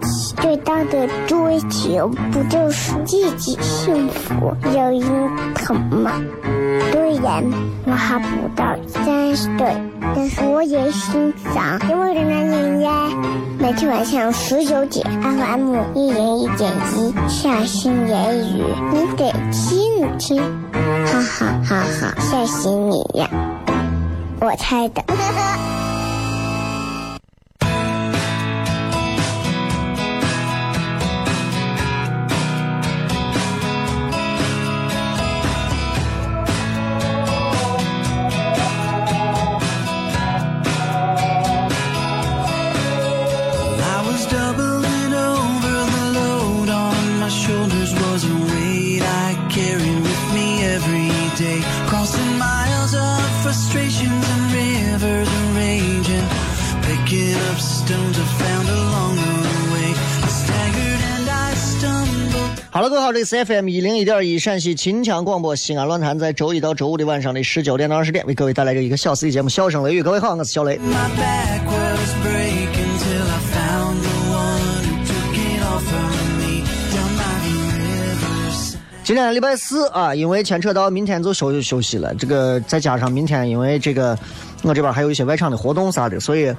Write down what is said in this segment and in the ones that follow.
子最大的追求不就是自己幸福、有人疼吗？虽然我还不到三十岁，但是我也心脏因为的男人呀。每天晚上十九点，FM 一人一点一，下心言语，你得听听，哈哈哈哈，吓死你呀！我猜的。C F M 一零一点一陕西秦腔广播西安论坛，在周一到周五的晚上的十九点到二十点，为各位带来这一个小时的节目《笑声雷雨》。各位好，我是小雷。今天礼拜四啊，因为牵扯到明天就休休息了，这个再加上明天因为这个我这边还有一些外场的活动啥的，所以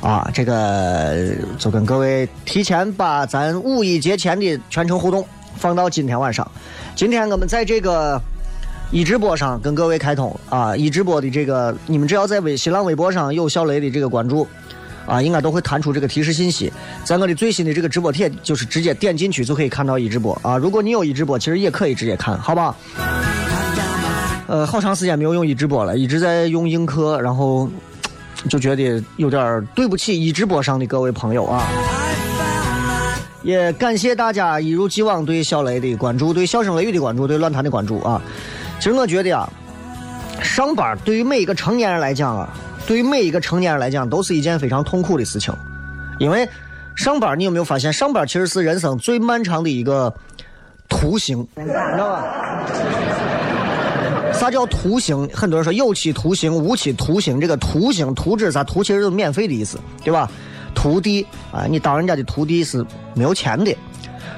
啊，这个就跟各位提前把咱五一节前的全程互动放到今天晚上。今天我们在这个一直播上跟各位开通啊，一直播的这个你们只要在微新浪微博上有小雷的这个关注。啊，应该都会弹出这个提示信息，在我的最新的这个直播帖，就是直接点进去就可以看到一直播啊。如果你有一直播，其实也可以直接看，好吧？呃，好长时间没有用一直播了，一直在用映客，然后就觉得有点对不起一直播上的各位朋友啊。也感谢大家一如既往对小雷的关注，对笑声雷雨的关注，对乱谈的关注啊。其实我觉得啊，上班对于每一个成年人来讲啊，对于每一个成年人来讲，都是一件非常痛苦的事情，因为上班，你有没有发现，上班其实是人生最漫长的一个图形，你知道吧？啥叫图形？很多人说有期徒刑、无期徒刑。这个徒刑，徒指啥？徒其实就是免费的意思，对吧？徒弟啊，你当人家的徒弟是没有钱的。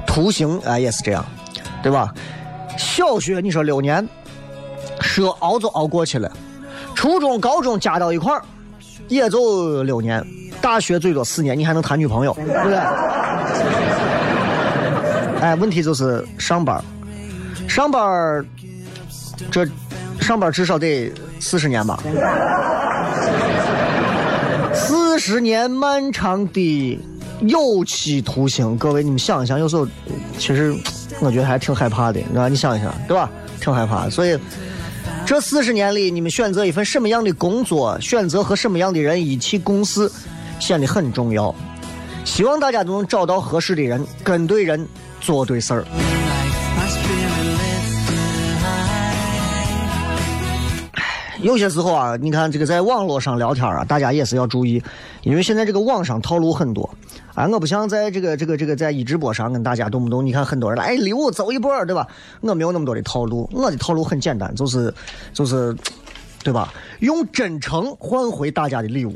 徒刑啊，也是这样，对吧？小学你说六年，说熬就熬过去了。初中、高中加到一块儿，也就六年。大学最多四年，你还能谈女朋友，对不对？哎，问题就是上班，上班，这上班至少得四十年吧？十年漫长的有期徒刑，各位你们想一想，有时候其实 我觉得还挺害怕的，你知道？你想一想，对吧？挺害怕，所以。这四十年里，你们选择一份什么样的工作，选择和什么样的人一起共事，显得很重要。希望大家都能找到合适的人，跟对人，做对事儿。有些时候啊，你看这个在网络上聊天啊，大家也是要注意，因为现在这个网上套路很多。啊，我不像在这个这个这个在一直播上跟大家动不动，你看很多人来，礼物走一波，对吧？我没有那么多的套路，我的套路很简单，就是就是，对吧？用真诚换回大家的礼物。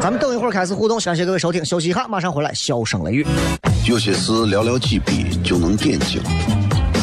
咱们等一会儿开始互动，感谢各位收听，休息一下，马上回来，笑声雷雨。有些事寥寥几笔就能点睛，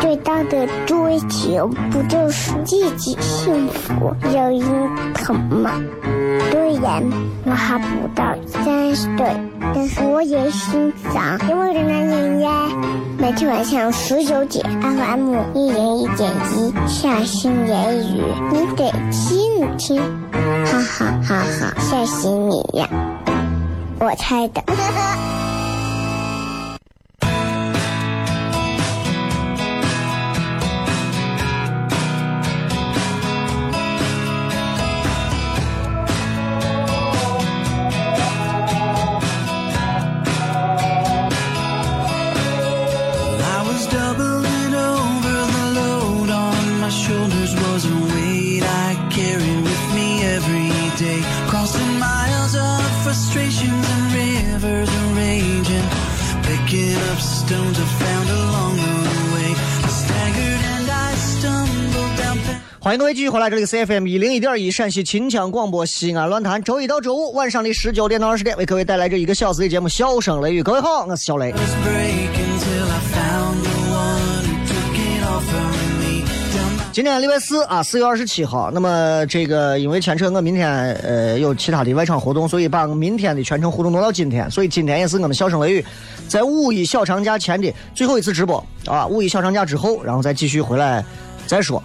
最大的追求不就是自己幸福、有人疼吗？虽然我还不到三十岁，但是我也心脏因为的男人呀。每天晚上十九点，FM 一零一点一，下心言语，你得听听，哈哈哈哈，吓死你呀！我猜的。Miles of frustrations and rivers of rage and picking up stones I found along the way. I staggered and I stumbled down. 欢迎各位继续回来，这里是 FM 一零一点一陕西秦腔广播西安论坛，周一到周五晚上的十九点到二十点，为各位带来这一个小时的节目《笑声雷雨》。各位好，我是小雷。今天礼拜四啊，四月二十七号。那么这个因为牵扯我明天呃有其他的外场活动，所以把明天的全程活动挪到今天。所以今天也是我们笑声雷雨在五一小长假前的最后一次直播啊。五一小长假之后，然后再继续回来再说。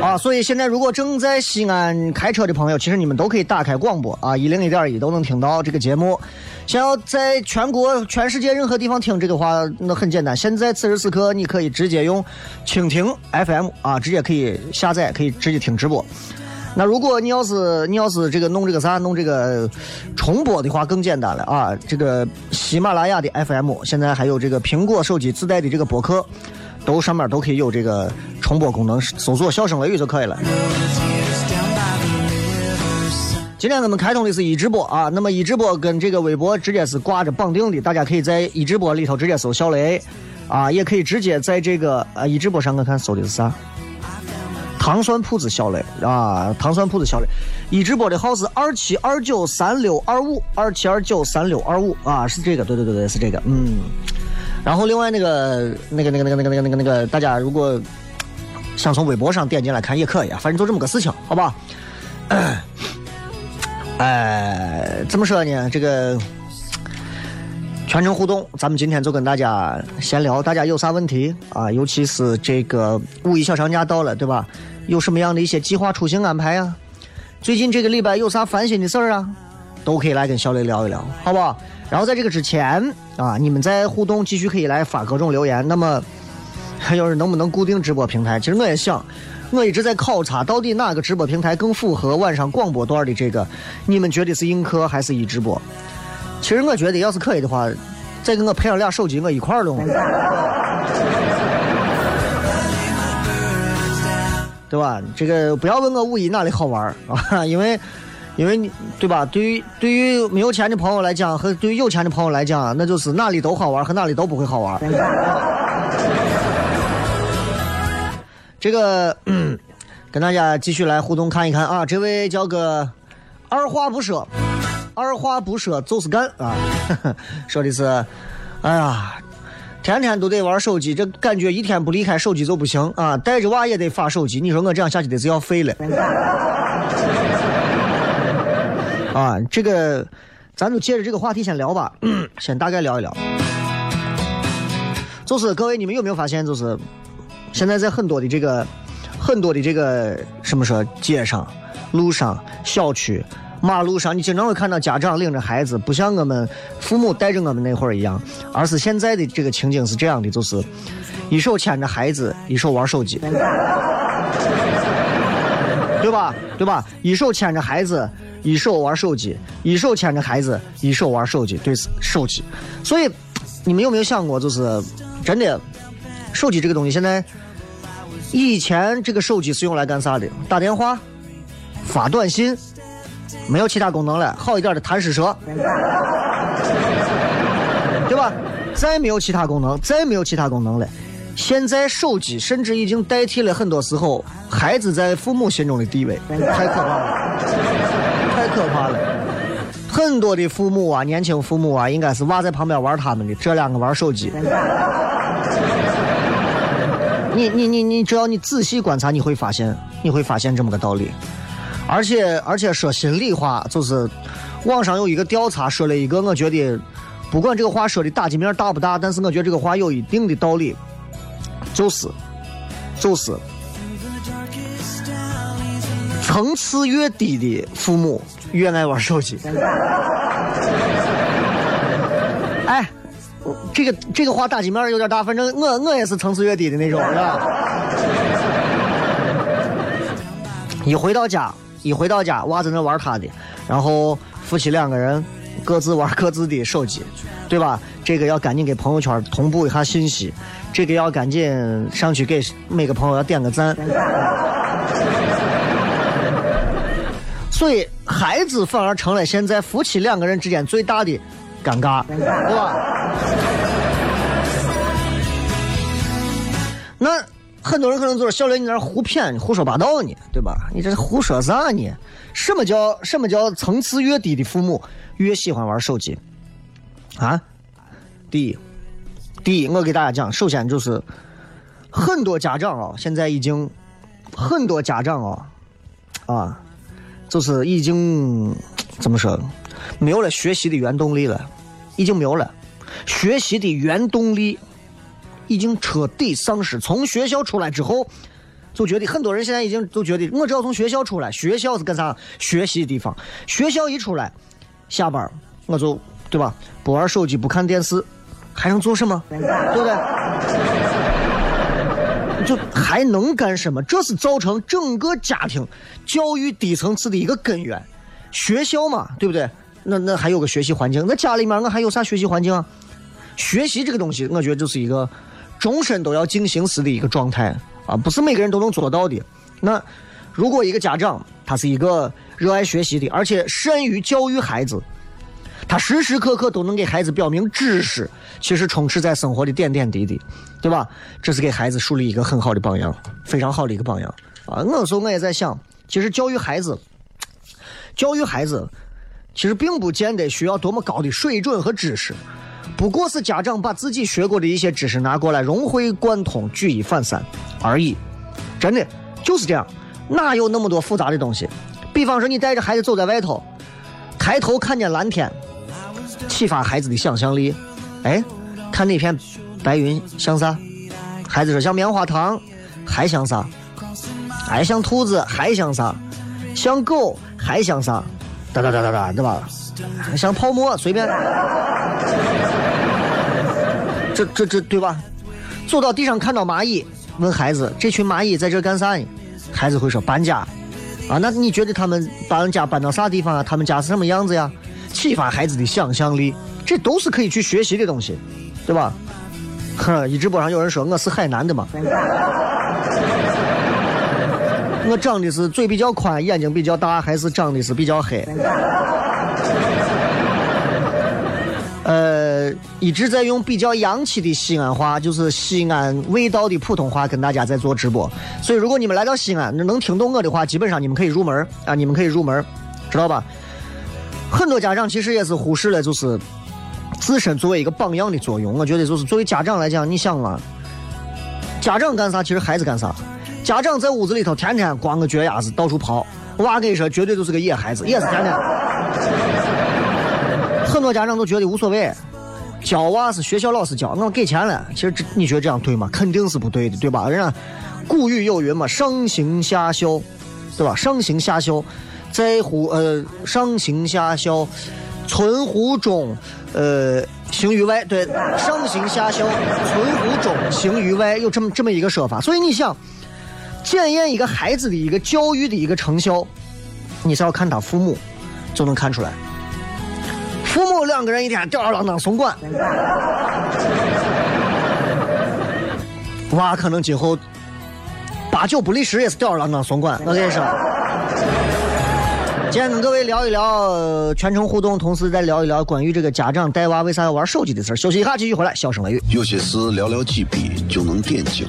啊，所以现在如果正在西安开车的朋友，其实你们都可以打开广播啊，一零一点一都能听到这个节目。想要在全国、全世界任何地方听这个话，那很简单。现在此时此刻，你可以直接用蜻蜓 FM 啊，直接可以下载，可以直接听直播。那如果你要是你要是这个弄这个啥，弄这个重播的话，更简单了啊。这个喜马拉雅的 FM，现在还有这个苹果手机自带的这个播客，都上面都可以有这个重播功能，搜索“笑声雷雨”就可以了。今天咱们开通的是一直播啊，那么一直播跟这个微博直接是挂着绑定的，大家可以在一直播里头直接搜小雷，啊，也可以直接在这个啊一直播上我看搜的是啥？糖酸铺子小雷啊，糖酸铺子小雷，一直播的号是二七二九三六二五二七二九三六二五啊，是这个，对对对对，是这个，嗯。然后另外那个那个那个那个那个那个那个那个，大家如果想从微博上点进来看也可以啊，反正就这么个事情，好吧？哎，怎么说呢？这个全程互动，咱们今天就跟大家闲聊，大家有啥问题啊？尤其是这个五一小长假到了，对吧？有什么样的一些计划出行安排啊？最近这个礼拜有啥烦心的事儿啊？都可以来跟小雷聊一聊，好不好？然后在这个之前啊，你们在互动继续可以来发各种留言。那么还 有人能不能固定直播平台？其实我也想，我一直在考察到底哪个直播平台更符合晚上广播段的这个，你们觉得是映客还是一直播？其实我觉得要是可以的话，再给我配上俩手机，我一块儿弄，对吧？这个不要问我五一哪里好玩啊，因为。因为你对吧？对于对于没有钱的朋友来讲，和对于有钱的朋友来讲，那就是哪里都好玩，和哪里都不会好玩。这个、嗯、跟大家继续来互动看一看啊，这位叫个二话不说，二话不说就是干啊，说的是，哎呀，天天都得玩手机，这感觉一天不离开手机就不行啊，带着娃也得发手机，你说我这样下去得是要废了。啊，这个咱就借着这个话题先聊吧，先大概聊一聊。就是各位，你们有没有发现，就是现在在很多的这个很多的这个什么说街上、路上、小区、马路上，你经常会看到家长领着孩子，不像我们父母带着我们那会儿一样，而是现在的这个情景是这样的，就是一手牵着孩子，一手玩手机，对吧？对吧？一手牵着孩子。一手玩手机，一手牵着孩子，一手玩手机，对手机。所以，你们有没有想过，就是真的，手机这个东西现在以前这个手机是用来干啥的？打电话、发短信，没有其他功能了。好一点的贪吃蛇，对吧？再没有其他功能，再没有其他功能了。现在手机甚至已经代替了很多时候孩子在父母心中的地位，太可怕了，太可怕了。很多的父母啊，年轻父母啊，应该是娃在旁边玩他们的，这两个玩手机。你你你你，只要你仔细观察，你会发现，你会发现这么个道理。而且而且说心里话，就是网上有一个调查说了一个，我觉得不管这个话说的打击面大不大，但是我觉得这个话有一定的道理，就是就是层次越低的父母越爱玩手机。哎。这个这个话打击面有点大，反正我我也是层次越低的那种，是吧？一回到家，一回到家，娃在那玩他的，然后夫妻两个人各自玩各自的手机，对吧？这个要赶紧给朋友圈同步一下信息，这个要赶紧上去给每个朋友要点个赞。所以孩子反而成了现在夫妻两个人之间最大的尴尬，对吧？那很多人可能就是小雷，你在那胡骗、胡说八道呢，对吧？你这是胡说啥呢？什么叫什么叫层次越低的父母越喜欢玩手机？啊？第一，第一，我给大家讲，首先就是很多家长啊，现在已经很多家长啊，啊，就是已经怎么说，没有了学习的原动力了，已经没有了学习的原动力。已经彻底丧失。从学校出来之后，就觉得很多人现在已经都觉得，我只要从学校出来，学校是干啥？学习的地方。学校一出来，下班我就对吧？不玩手机，不看电视，还能做什么？对不对？就还能干什么？这是造成整个家庭教育低层次的一个根源。学校嘛，对不对？那那还有个学习环境，那家里面我还有啥学习环境啊？学习这个东西，我觉得就是一个。终身都要进行时的一个状态啊，不是每个人都能做到的。那如果一个家长他是一个热爱学习的，而且善于教育孩子，他时时刻刻都能给孩子表明知识，其实充斥在生活的点点滴滴，对吧？这是给孩子树立一个很好的榜样，非常好的一个榜样啊。我那时候我也在想，其实教育孩子，教育孩子，其实并不见得需要多么高的水准和知识。不过是家长把自己学过的一些知识拿过来融会贯通、举一反三而已，真的就是这样，哪有那么多复杂的东西？比方说，你带着孩子走在外头，抬头看见蓝天，启发孩子的想象力。哎，看那片白云像啥？孩子说像棉花糖，还像啥？哎，像兔子，还像啥？像狗，还像啥？哒哒哒哒哒，对吧？像泡沫，随便。这这这对吧？走到地上看到蚂蚁，问孩子：“这群蚂蚁在这干啥呢？”孩子会说：“搬家。”啊，那你觉得他们搬家搬到啥地方啊？他们家是什么样子呀？启发孩子的想象力，这都是可以去学习的东西，对吧？哼，一直播上有人说我是海南的嘛，我长的是嘴比较宽，眼睛比较大，还是长的是比较黑？呃，一直在用比较洋气的西安话，就是西安味道的普通话跟大家在做直播。所以，如果你们来到西安，能听懂我的话，基本上你们可以入门啊，你们可以入门，知道吧？很多家长其实也是忽视了，就是自身作为一个榜样的作用。我觉得，就是作为家长来讲，你想啊，家长干啥，其实孩子干啥。家长在屋子里头天天光个脚丫子到处跑，娃跟你说，绝对就是个野孩子，也是天天。很多家长都觉得无所谓，教娃是学校老师教，我给钱了。其实这你觉得这样对吗？肯定是不对的，对吧？人家古语有云嘛，“上行下效”，对吧？“上行下效，在乎呃，上行下效，存乎中，呃，行于外。”对，“上行下效，存乎中，行于外”有这么这么一个说法。所以你想检验一个孩子的一个教育的一个成效，你是要看他父母就能看出来。父母两个人一天吊儿郎当送管，娃可能今后八九不离十也是吊儿郎当送管。我跟你说，今天跟各位聊一聊全程互动，同时再聊一聊关于这个家长带娃为啥要玩手机的事儿。休息一下，继续回来，笑声雷雨。有些事寥寥几笔就能点睛，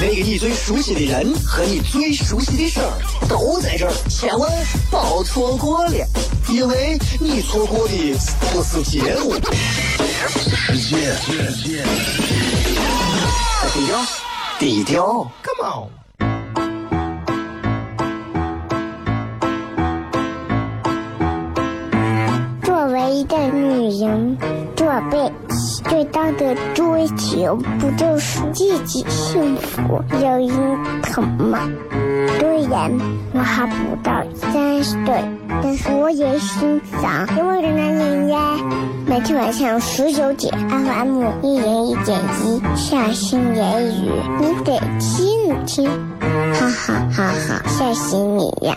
那个你最熟悉的人和你最熟悉的事儿都在这儿，千万别错过了，因为你错过的不是节目，世界，低调，低调，Come on。作为一个女人，做背最大的追求不就是自己幸福、有人疼吗？虽然我还不到三十岁，但是我也心脏因为的男人呀。每天晚上十九点，FM 一零一点一，下心言语，你得听听，哈哈哈哈，吓死你呀！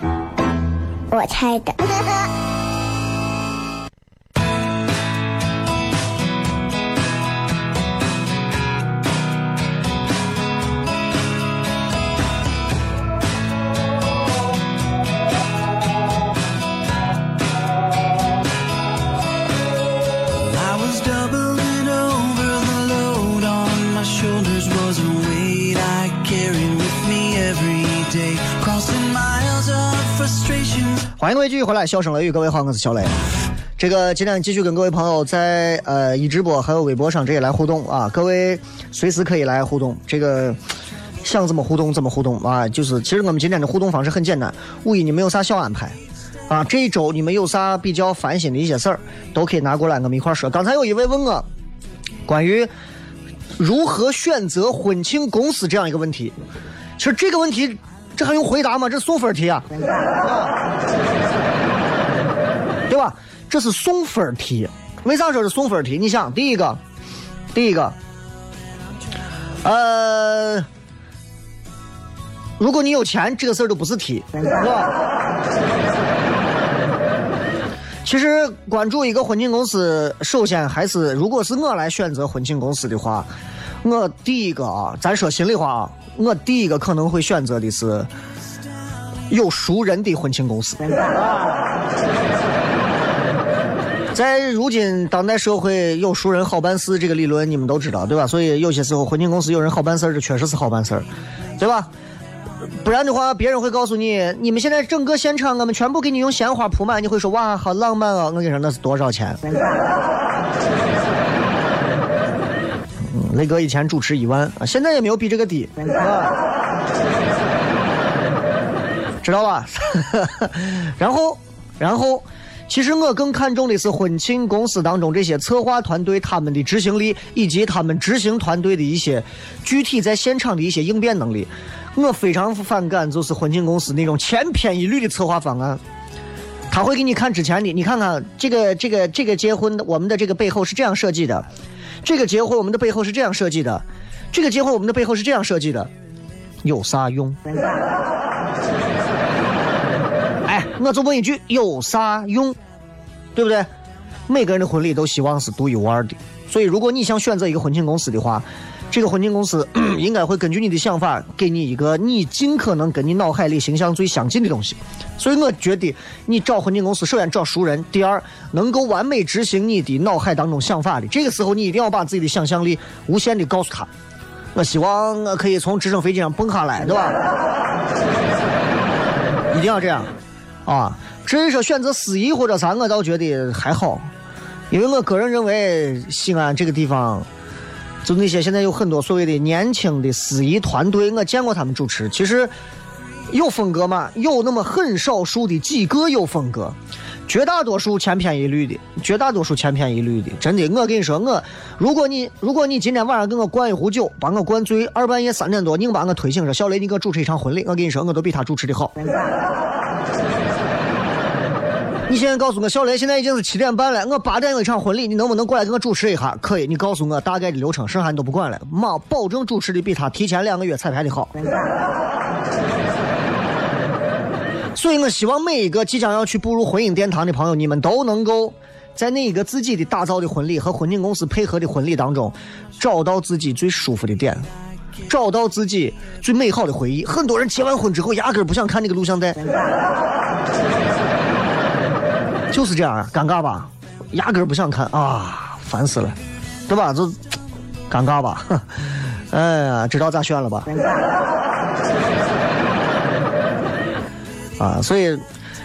我猜的。欢迎各位继续回来，笑声雷雨，各位好，我是小雷。这个今天继续跟各位朋友在呃一直播还有微博上这些来互动啊，各位随时可以来互动。这个想怎么互动怎么互动啊，就是其实我们今天的互动方式很简单，五一你们有啥小安排啊？这一周你们有啥比较烦心的一些事儿，都可以拿过来我们一块儿说。刚才有一位问我关于如何选择婚庆公司这样一个问题，其实这个问题这还用回答吗？这送分题啊！对吧？这是送分题。为啥说是送分题？你想，第一个，第一个，呃，如果你有钱，这个事儿都不是题，是吧？其实关注一个婚庆公司，首先还是如果是我来选择婚庆公司的话，我第一个啊，咱说心里话啊，我第一个可能会选择的是有熟人的婚庆公司。在如今当代社会，有熟人好办事这个理论你们都知道，对吧？所以有些时候婚庆公司有人好办事儿，这确实是好办事儿，对吧？不然的话，别人会告诉你，你们现在整个现场我们全部给你用鲜花铺满，你会说哇，好浪漫啊！我跟你说那是多少钱？雷哥以前主持一万，现在也没有比这个低，啊 知道吧？然后，然后，其实我更看重的是婚庆公司当中这些策划团队他们的执行力，以及他们执行团队的一些具体在现场的一些应变能力。我非常反感就是婚庆公司那种千篇一律的策划方案。他会给你看之前的，你看看这个这个这个结婚，我们的这个背后是这样设计的，这个结婚我们的背后是这样设计的，这个结婚我们的背后是这样设计的，有啥用？哎，我就问一句，有啥用？对不对？每个人的婚礼都希望是独一无二的，所以如果你想选择一个婚庆公司的话，这个婚庆公司 应该会根据你的想法，给你一个你尽可能跟你脑海里形象最相近的东西。所以我觉得你找婚庆公司，首先找熟人，第二能够完美执行你的脑海当中想法的。这个时候你一定要把自己的想象力无限的告诉他。我希望我可以从直升飞机上蹦下来，对吧？一定要这样啊！至于说选择司仪或者啥，我倒觉得还好，因为我个人认为西安这个地方，就那些现在有很多所谓的年轻的司仪团队，我见过他们主持，其实有风格嘛，有那么很少数的几个有风格，绝大多数千篇一律的，绝大多数千篇一律的，真的，我跟你说，我如果你如果你今天晚上给我灌一壶酒，把我灌醉，二半夜三点多，硬把我推醒说小雷，你给我主持一场婚礼，我跟你说，我都比他主持的好。你现在告诉我，小雷，现在已经是七点半了，我八点有一场婚礼，你能不能过来给我主持一下？可以，你告诉我大概的流程，剩下你都不管了，妈，保证主持的比他提前两个月彩排的好。所以我希望每一个即将要去步入婚姻殿堂的朋友，你们都能够在那一个自己的打造的婚礼和婚庆公司配合的婚礼当中，找到自己最舒服的点，找到自己最美好的回忆。很多人结完婚之后，压根不想看那个录像带。就是这样，尴尬吧？压根儿不想看啊，烦死了，对吧？就尴尬吧？哎呀，知道咋选了吧？啊，所以，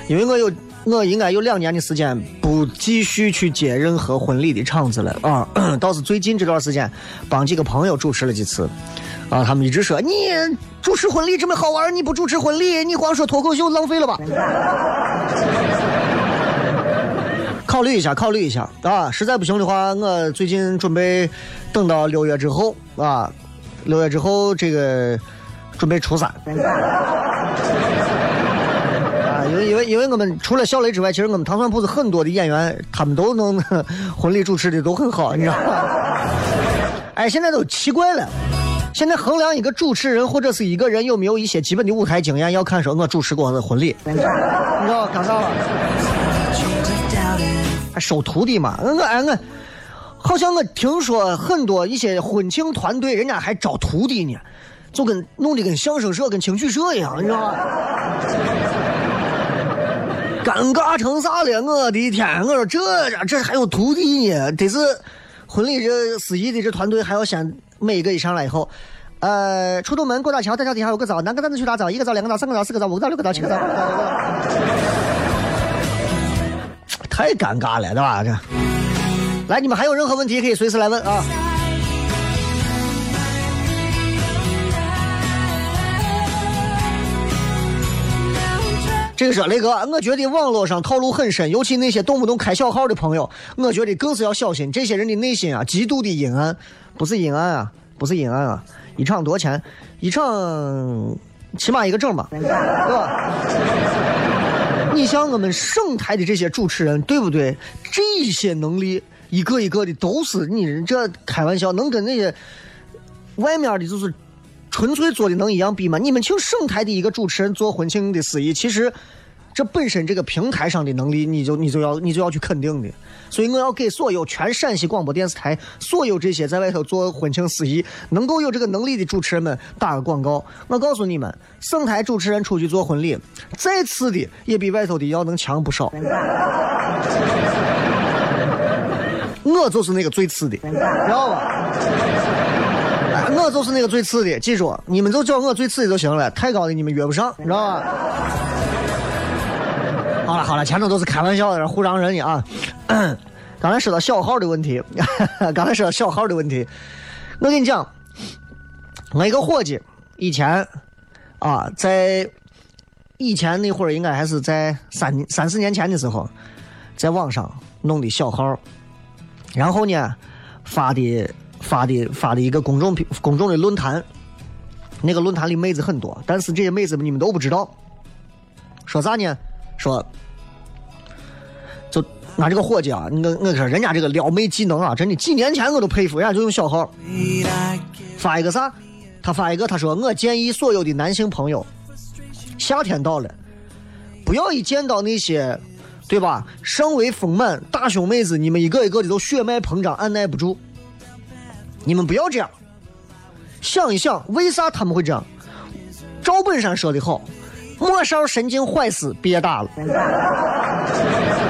因为我有，我应该有两年的时间不继续去接任何婚礼的场子了啊。倒是最近这段时间，帮几个朋友主持了几次，啊，他们一直说你主持婚礼这么好玩，你不主持婚礼，你光说脱口秀浪费了吧？考虑一下，考虑一下啊！实在不行的话，我最近准备等到六月之后啊，六月之后这个准备初三。啊，因为因为因为我们除了小雷之外，其实我们糖蒜铺子很多的演员，他们都能婚礼主持的都很好，你知道吗？哎，现在都奇怪了，现在衡量一个主持人或者是一个人有没有一些基本的舞台经验，要看说我主持过的婚礼，你知道尴尬了。还收徒弟嘛？我哎我，好像我听说很多一些婚庆团队，人家还招徒弟呢，就跟弄得跟相声社、跟青曲社一样，你知道吗？尴尬成啥了？我的天！我说这这还有徒弟呢？得是婚礼这司仪的这团队还要先每一个一上来以后，呃，出东门过大桥，大桥底下有个灶，南个灶子去打灶，一个灶、两个灶、三个灶、四个灶、五个灶、六个灶、七个灶。太尴尬了，对吧？这，来，你们还有任何问题可以随时来问啊。这个说雷哥，我觉得网络上套路很深，尤其那些动不动开小号的朋友，我觉得更是要小心。这些人的内心啊，极度的阴暗，不是阴暗啊，不是阴暗啊。一场多少钱？一场起码一个整吧，对吧？你像我们省台的这些主持人，对不对？这些能力一个一个的都是你这开玩笑，能跟那些外面的就是纯粹做的能一样比吗？你们请省台的一个主持人做婚庆的司仪，其实这本身这个平台上的能力，你就你就要你就要去肯定的。所以我要给所有全陕西广播电视台所有这些在外头做婚庆司仪能够有这个能力的主持人们打个广告。我告诉你们，省台主持人出去做婚礼，再次的也比外头的要能强不少。我就是那个最次的，知道吧？我就是那个最次的，记住，你们就叫我最次的就行了，太高的你们约不上，知道吧？好了好了，前头都是开玩笑的，互让人的啊。刚才说到小号的问题，刚才说到小号的问题，我跟你讲，我一个伙计以前啊，在以前那会儿，应该还是在三三四年前的时候，在网上弄的小号，然后呢发的发的发的一个公众平公众的论坛，那个论坛里妹子很多，但是这些妹子们你们都不知道，说啥呢？说。俺这个伙计啊，我我说人家这个撩妹技能啊，真的几年前我都佩服，人家就用小号发一个啥？他发一个，他说我建议所有的男性朋友，夏天到了，不要一见到那些，对吧？上围丰满大胸妹子，你们一个一个的都血脉膨胀，按耐不住。你们不要这样，想一想，为啥他们会这样？赵本山说的好，末梢神经坏死，别打了。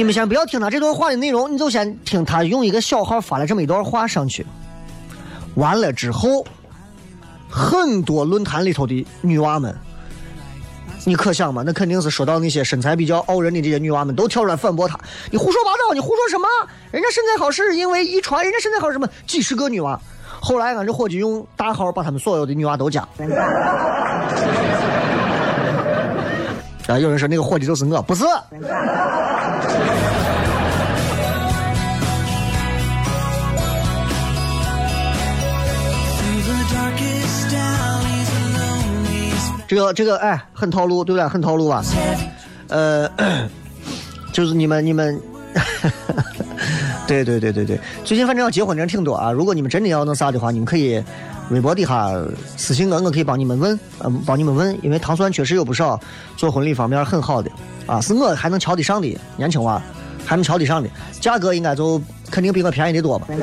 你们先不要听他这段话的内容，你就先听他用一个小号发了这么一段话上去。完了之后，很多论坛里头的女娃们，你可想嘛？那肯定是说到那些身材比较傲人的这些女娃们，都跳出来反驳他：“你胡说八道！你胡说什么？人家身材好是因为遗传，人家身材好什么？几十个女娃。后来俺这伙计用大号把他们所有的女娃都加。啊！有人说那个伙计就是我，不是。这个这个哎，很套路，对不对？很套路吧？呃，就是你们你们，对对对对对，最近反正要结婚的人挺多啊。如果你们真的要那啥的话，你们可以微博底下私信我，我可以帮你们问，嗯，帮你们问，因为糖蒜确实有不少做婚礼方面很好的啊，是我还能瞧得上的年轻娃，还能瞧得上的，价格应该就肯定比我便宜的多吧。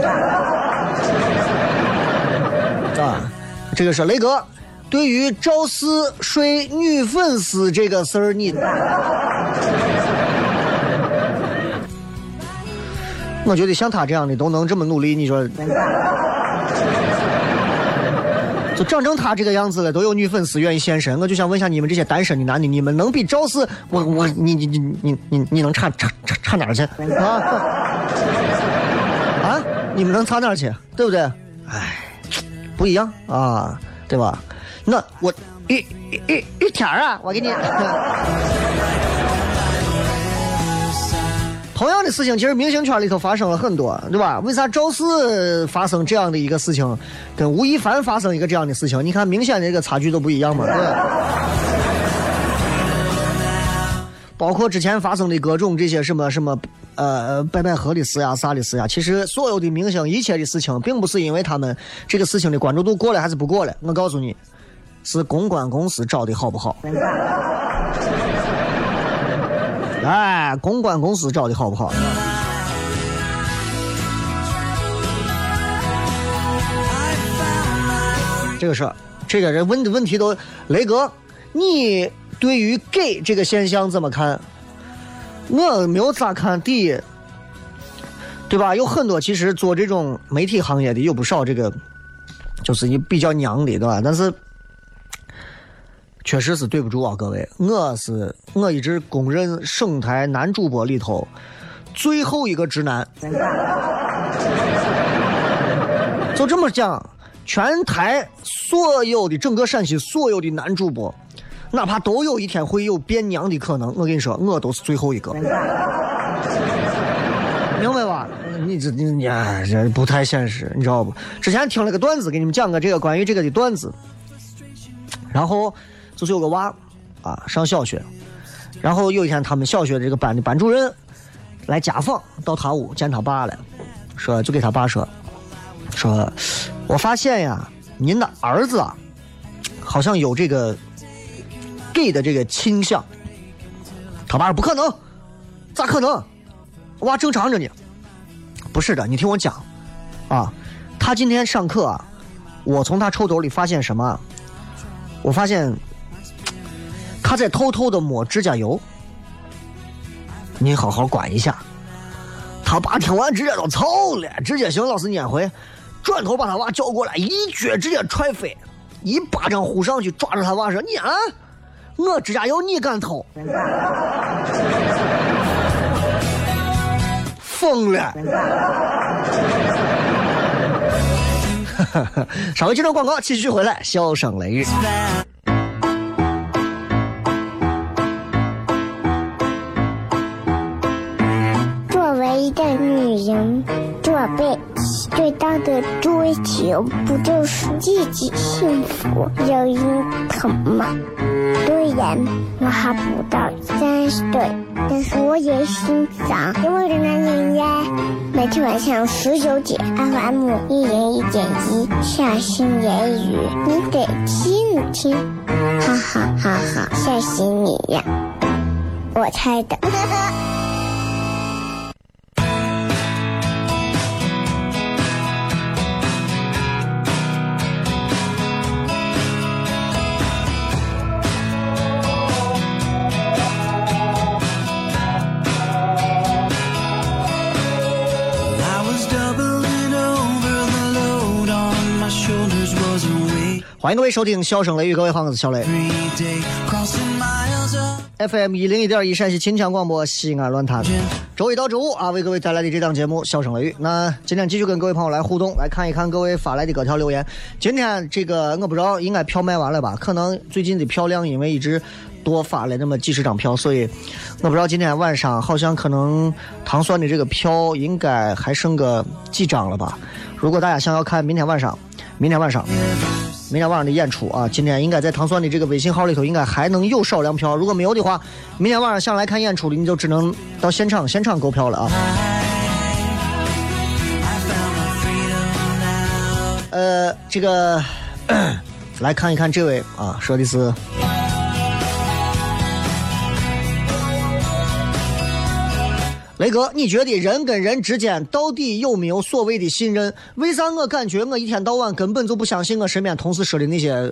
啊，这个是雷哥。对于赵四睡女粉丝这个事儿，你，我觉得像他这样的都能这么努力，你说，就长成他这个样子了，都有女粉丝愿意现身，我就想问一下你们这些单身的男的，你们能比赵四？我我你你你你你你能差差差差哪儿去啊？啊？你们能差哪儿去？对不对？哎，不一样啊，对吧？那我一一一一天啊，我给你。同样的事情，其实明星圈里头发生了很多，对吧？为啥赵四发生这样的一个事情，跟吴亦凡发生一个这样的事情？你看，明显的这个差距都不一样嘛，对包括之前发生的各种这些什么什么呃拜拜河的事呀、啥的事呀，其实所有的明星一切的事情，并不是因为他们这个事情的关注度过了还是不过了。我告诉你。是公关公司找的好不好？哎，公关公司找的好不好？这个是这个人问的问题都，雷哥，你对于 gay 这个现象怎么看？我没有咋看，第一，对吧？有很多其实做这种媒体行业的有不少这个，就是你比较娘的，对吧？但是。确实是对不住啊，各位，我是我一直公认省台男主播里头最后一个直男。就这么讲，全台所有的整个陕西所有的男主播，哪怕都有一天会有变娘的可能，我跟你说，我都是最后一个。明白吧？你这你你这不太现实，你知道不？之前听了个段子，给你们讲个这个关于这个的段子，然后。就是有个娃，啊，上小学，然后有一天他们小学这个班的班主任来家访，到他屋见他爸了，说就给他爸说，说我发现呀，您的儿子啊，好像有这个 gay 的这个倾向。他爸说不可能，咋可能？娃正常着呢。不是的，你听我讲，啊，他今天上课啊，我从他抽斗里发现什么？我发现。在偷偷的抹指甲油，你好好管一下。他爸听完直接都操了，直接向老师撵回，转头把他娃叫过来，一脚直接踹飞，一巴掌呼上去，抓住他娃说：“你啊，我指甲油你敢偷？疯了！” 稍微接段广告，继续回来，笑声雷雨。做辈子最大的追求，不就是自己幸福、有人疼吗？虽然我还不到三十岁，但是我也心脏因为的男人呀。每天晚上十九点，FM 一人一点一，下心言语，你得听一听，哈哈哈哈，吓死你呀！我猜的。欢迎各位收听《笑声雷雨》，各位好，我是小雷。FM 一零一点一陕西秦腔广播西安论坛，周一到周五啊，为各位带来的这档节目《笑声雷雨》。那今天继续跟各位朋友来互动，来看一看各位发来的各条留言。今天这个我不知道，应该票卖完了吧？可能最近的票量因为一直多发了那么几十张票，所以我不知道今天晚上好像可能糖蒜的这个票应该还剩个几张了吧？如果大家想要看明天晚上，明天晚上。明天晚上的演出啊，今天应该在唐酸的这个微信号里头应该还能有少量票，如果没有的话，明天晚上想来看演出的你就只能到现场现场购票了啊。呃，这个 来看一看这位啊，说的是。雷哥，你觉得人跟人之间到底有没有所谓的信任？为啥我感觉我一天到晚根本就不相信我身边同事说的那些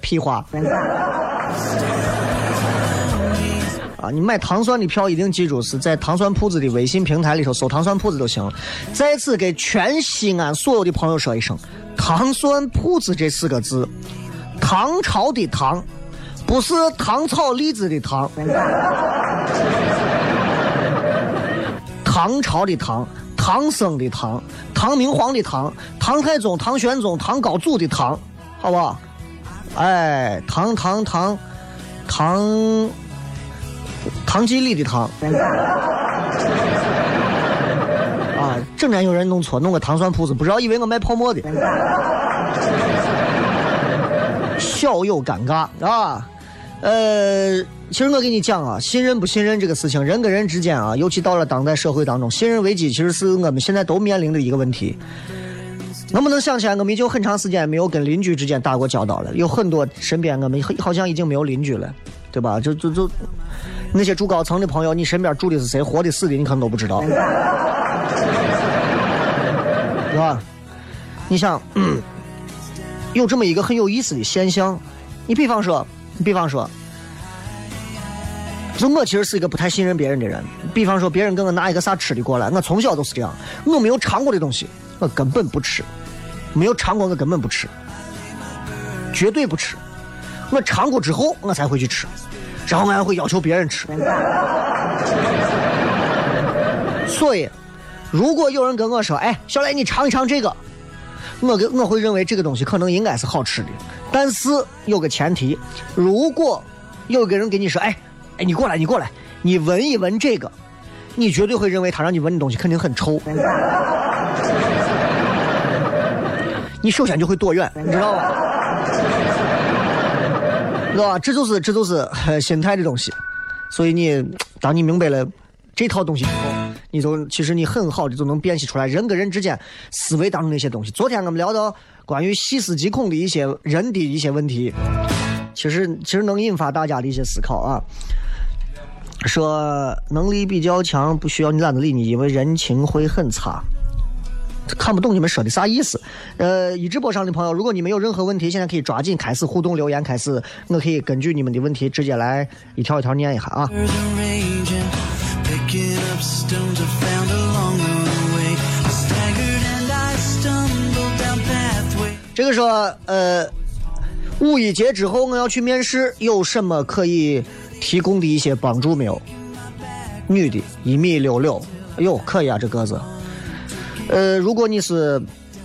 屁话？啊，你买糖蒜的票一定记住是在糖蒜铺子的微信平台里头搜糖蒜铺子就行了。再次给全西安所有的朋友说一声，糖蒜铺子这四个字，唐朝的唐，不是糖炒栗子的糖。唐朝的唐，唐僧的唐，唐明皇的唐，唐太宗、唐玄宗、唐高祖的唐，好不好？哎，唐唐唐唐唐吉利的唐。啊，整天有人弄错，弄个糖蒜铺子，不知道以为我卖泡沫的，小有尴尬啊。呃，其实我跟你讲啊，信任不信任这个事情，人跟人之间啊，尤其到了当代社会当中，信任危机其实是我们现在都面临的一个问题。能不能想起来，我们已经很长时间没有跟邻居之间打过交道了？有很多身边我们好像已经没有邻居了，对吧？就就就那些住高层的朋友，你身边住的是谁，活的死的，你可能都不知道，对吧？你想，有这么一个很有意思的现象，你比方说。你比方说，就我其实是一个不太信任别人的人。比方说，别人给我拿一个啥吃的过来，我从小都是这样。我没有尝过的东西，我根本不吃；没有尝过，我根本不吃，绝对不吃。我尝过之后，我才会去吃，然后我还会要求别人吃。所以，如果有人跟我说：“哎，小雷，你尝一尝这个。”我跟我会认为这个东西可能应该是好吃的，但是有个前提，如果有个人给你说，哎，哎，你过来，你过来，你闻一闻这个，你绝对会认为他让你闻的东西肯定很臭，你首先就会躲远，你知道吧？知道吧？这就是这就是心态的东西，所以你当你明白了这套东西。你就其实你很好的就能辨析出来人跟人之间思维当中那些东西。昨天我们聊到关于细思极恐的一些人的一些问题，其实其实能引发大家的一些思考啊。说能力比较强，不需要你懒得理你，因为人情会很差。看不懂你们说的啥意思？呃，一直播上的朋友，如果你们有任何问题，现在可以抓紧开始互动留言，开始我可以根据你们的问题直接来一条一条念一下啊。Picking up stones I found along the way. I staggered and I stumbled down pathway. 这个说，呃，五一节之后我要去面试，有什么可以提供的一些帮助没有？女的，一米六六，哎呦，可以啊，这个子。呃，如果你是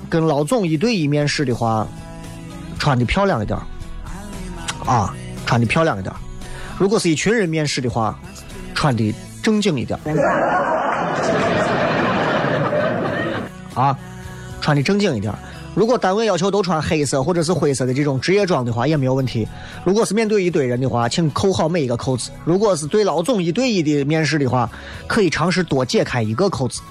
跟老总一对一面试的话，穿的漂亮一点啊，穿的漂亮一点。如果是一群人面试的话，穿的。正经一点，啊，穿的正经一点。如果单位要求都穿黑色或者是灰色的这种职业装的话，也没有问题。如果是面对一堆人的话，请扣好每一个扣子。如果是对老总一对一的面试的话，可以尝试多解开一个扣子。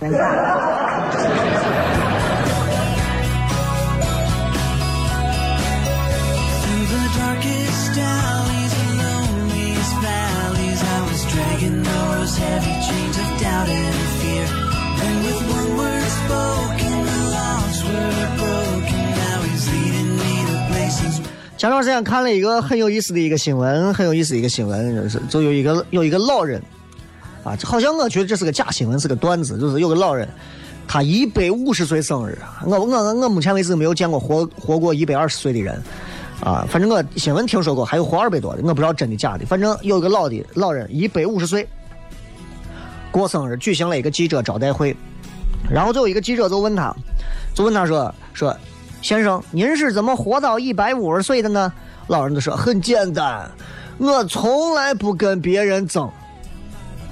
前段时间看了一个很有意思的一个新闻，很有意思的一个新闻，就是就有一个有一个老人，啊，好像我觉得这是个假新闻，是个段子，就是有个老人，他一百五十岁生日，我我我目前为止没有见过活活过一百二十岁的人，啊，反正我新闻听说过，还有活二百多的，我不知道真的假的，反正有一个老的老人一百五十岁过生日，举行了一个记者招待会，然后就有一个记者就问他，就问他说说。先生，您是怎么活到一百五十岁的呢？老人就说：“很简单，我从来不跟别人争。”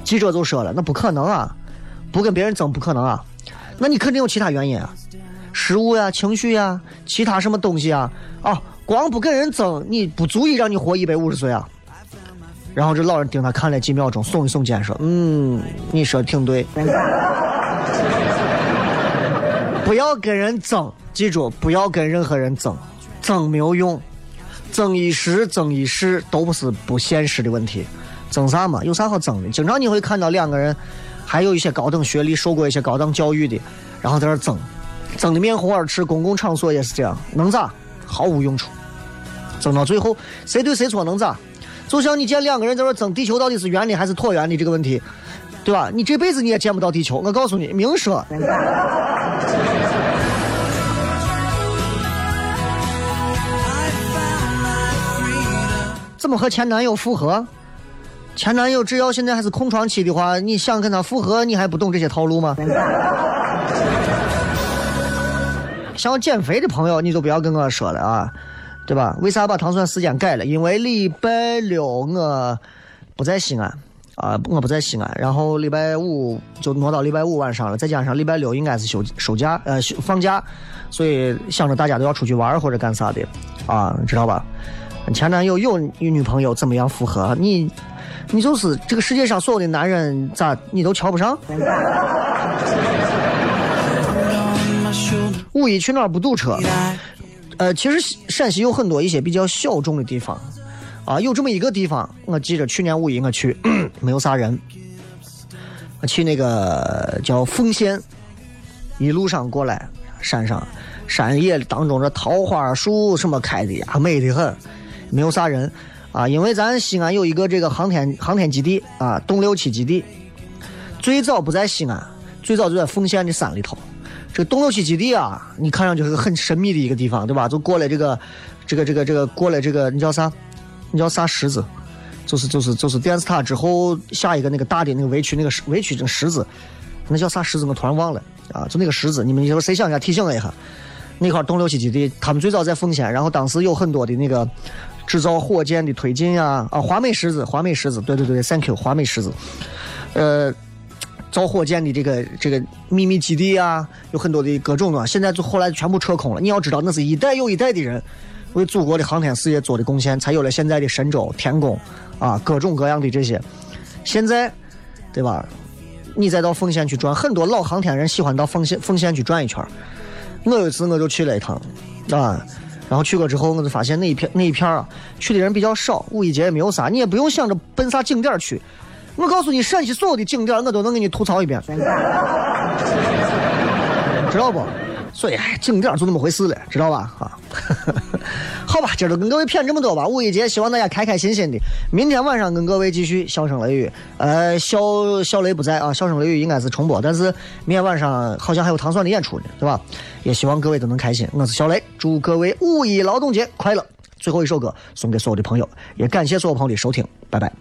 记者就说了：“那不可能啊，不跟别人争不可能啊，那你肯定有其他原因啊，食物呀、情绪呀、其他什么东西啊？哦，光不跟人争，你不足以让你活一百五十岁啊。然后这老人盯他看了几秒钟，耸一耸肩说：“嗯，你说挺对。”不要跟人争，记住，不要跟任何人争，争没有用，争一时争一世都不是不现实的问题。争啥嘛？有啥好争的？经常你会看到两个人，还有一些高等学历、受过一些高等教育的，然后在那争，争的面红耳赤，公共场所也是这样，能咋？毫无用处。争到最后，谁对谁错能咋？就像你见两个人在那争地球到底是圆的还是椭圆的这个问题，对吧？你这辈子你也见不到地球，我告诉你，明说。怎么和前男友复合？前男友只要现在还是空窗期的话，你想跟他复合，你还不懂这些套路吗？想要减肥的朋友，你就不要跟我说了啊，对吧？为啥把糖蒜时间改了？因为礼拜六我不在西安啊，我不在西安，然后礼拜五就挪到礼拜五晚上了，再加上礼拜六应该是休休假呃休放假，所以想着大家都要出去玩或者干啥的啊，知道吧？前男友有女朋友怎么样复合？你，你就是这个世界上所有的男人咋你都瞧不上？五一去哪儿不堵车？呃，其实陕西有很多一些比较小众的地方，啊，有这么一个地方，我记着去年五一我去，没有啥人，我去那个叫奉县，一路上过来，山上山野当中这桃花树什么开的呀，美得很。没有啥人，啊，因为咱西安有一个这个航天航天基地啊，东六七基地，最早不在西安，最早就在奉县的山里头。这个东六七基地啊，你看上去是个很神秘的一个地方，对吧？就过了这个，这个这个这个过了这个，你叫啥？你叫啥石子？就是就是就是电视塔之后下一个那个大的那个围区那个围区这个石子，那叫啥石子？我突然忘了啊！就那个石子，你们说谁想一下提醒我一下？那块东六七基地，他们最早在奉县，然后当时有很多的那个。制造火箭的推进呀，啊，华美石子，华美石子，对对对，Thank you，华美石子，呃，造火箭的这个这个秘密基地啊，有很多的各种的，现在就后来全部撤空了。你要知道，那是一代又一代的人为祖国的航天事业做的贡献，才有了现在的神舟、天宫啊，各种各样的这些。现在，对吧？你再到奉贤去转，很多老航天人喜欢到奉县奉县去转一圈。我有一次我就去了一趟，啊。然后去过之后，我就发现那一片那一片啊，去的人比较少，五一节也没有啥，你也不用想着奔啥景点去。我告诉你，陕西所有的景点我都能给你吐槽一遍，知道不？所以景点就那么回事了，知道吧？啊。好吧，今儿都跟各位骗这么多吧。五一节，希望大家开开心心的。明天晚上跟各位继续笑声雷雨。呃，笑笑雷不在啊，笑声雷雨应该是重播，但是明天晚上好像还有糖蒜的演出呢，对吧？也希望各位都能开心。我是小雷，祝各位五一劳动节快乐。最后一首歌送给所有的朋友，也感谢所有朋友的收听，拜拜。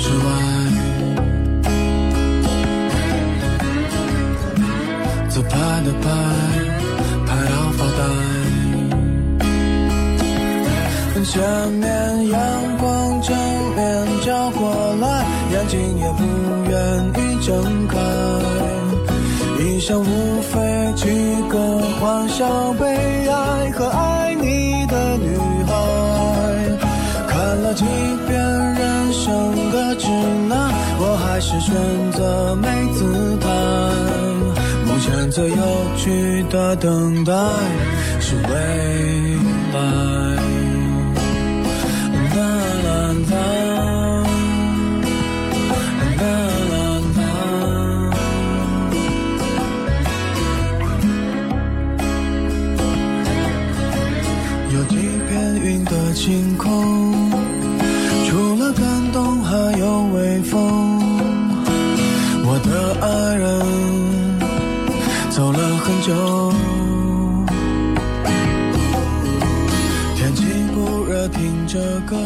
之外，自拍的拍，拍到发呆。前面阳光正面照过来，眼睛也不愿意睁开。一生无非几个欢笑悲。选择没姿态，目前最有趣的等待是未来。久。天气不热，听着歌。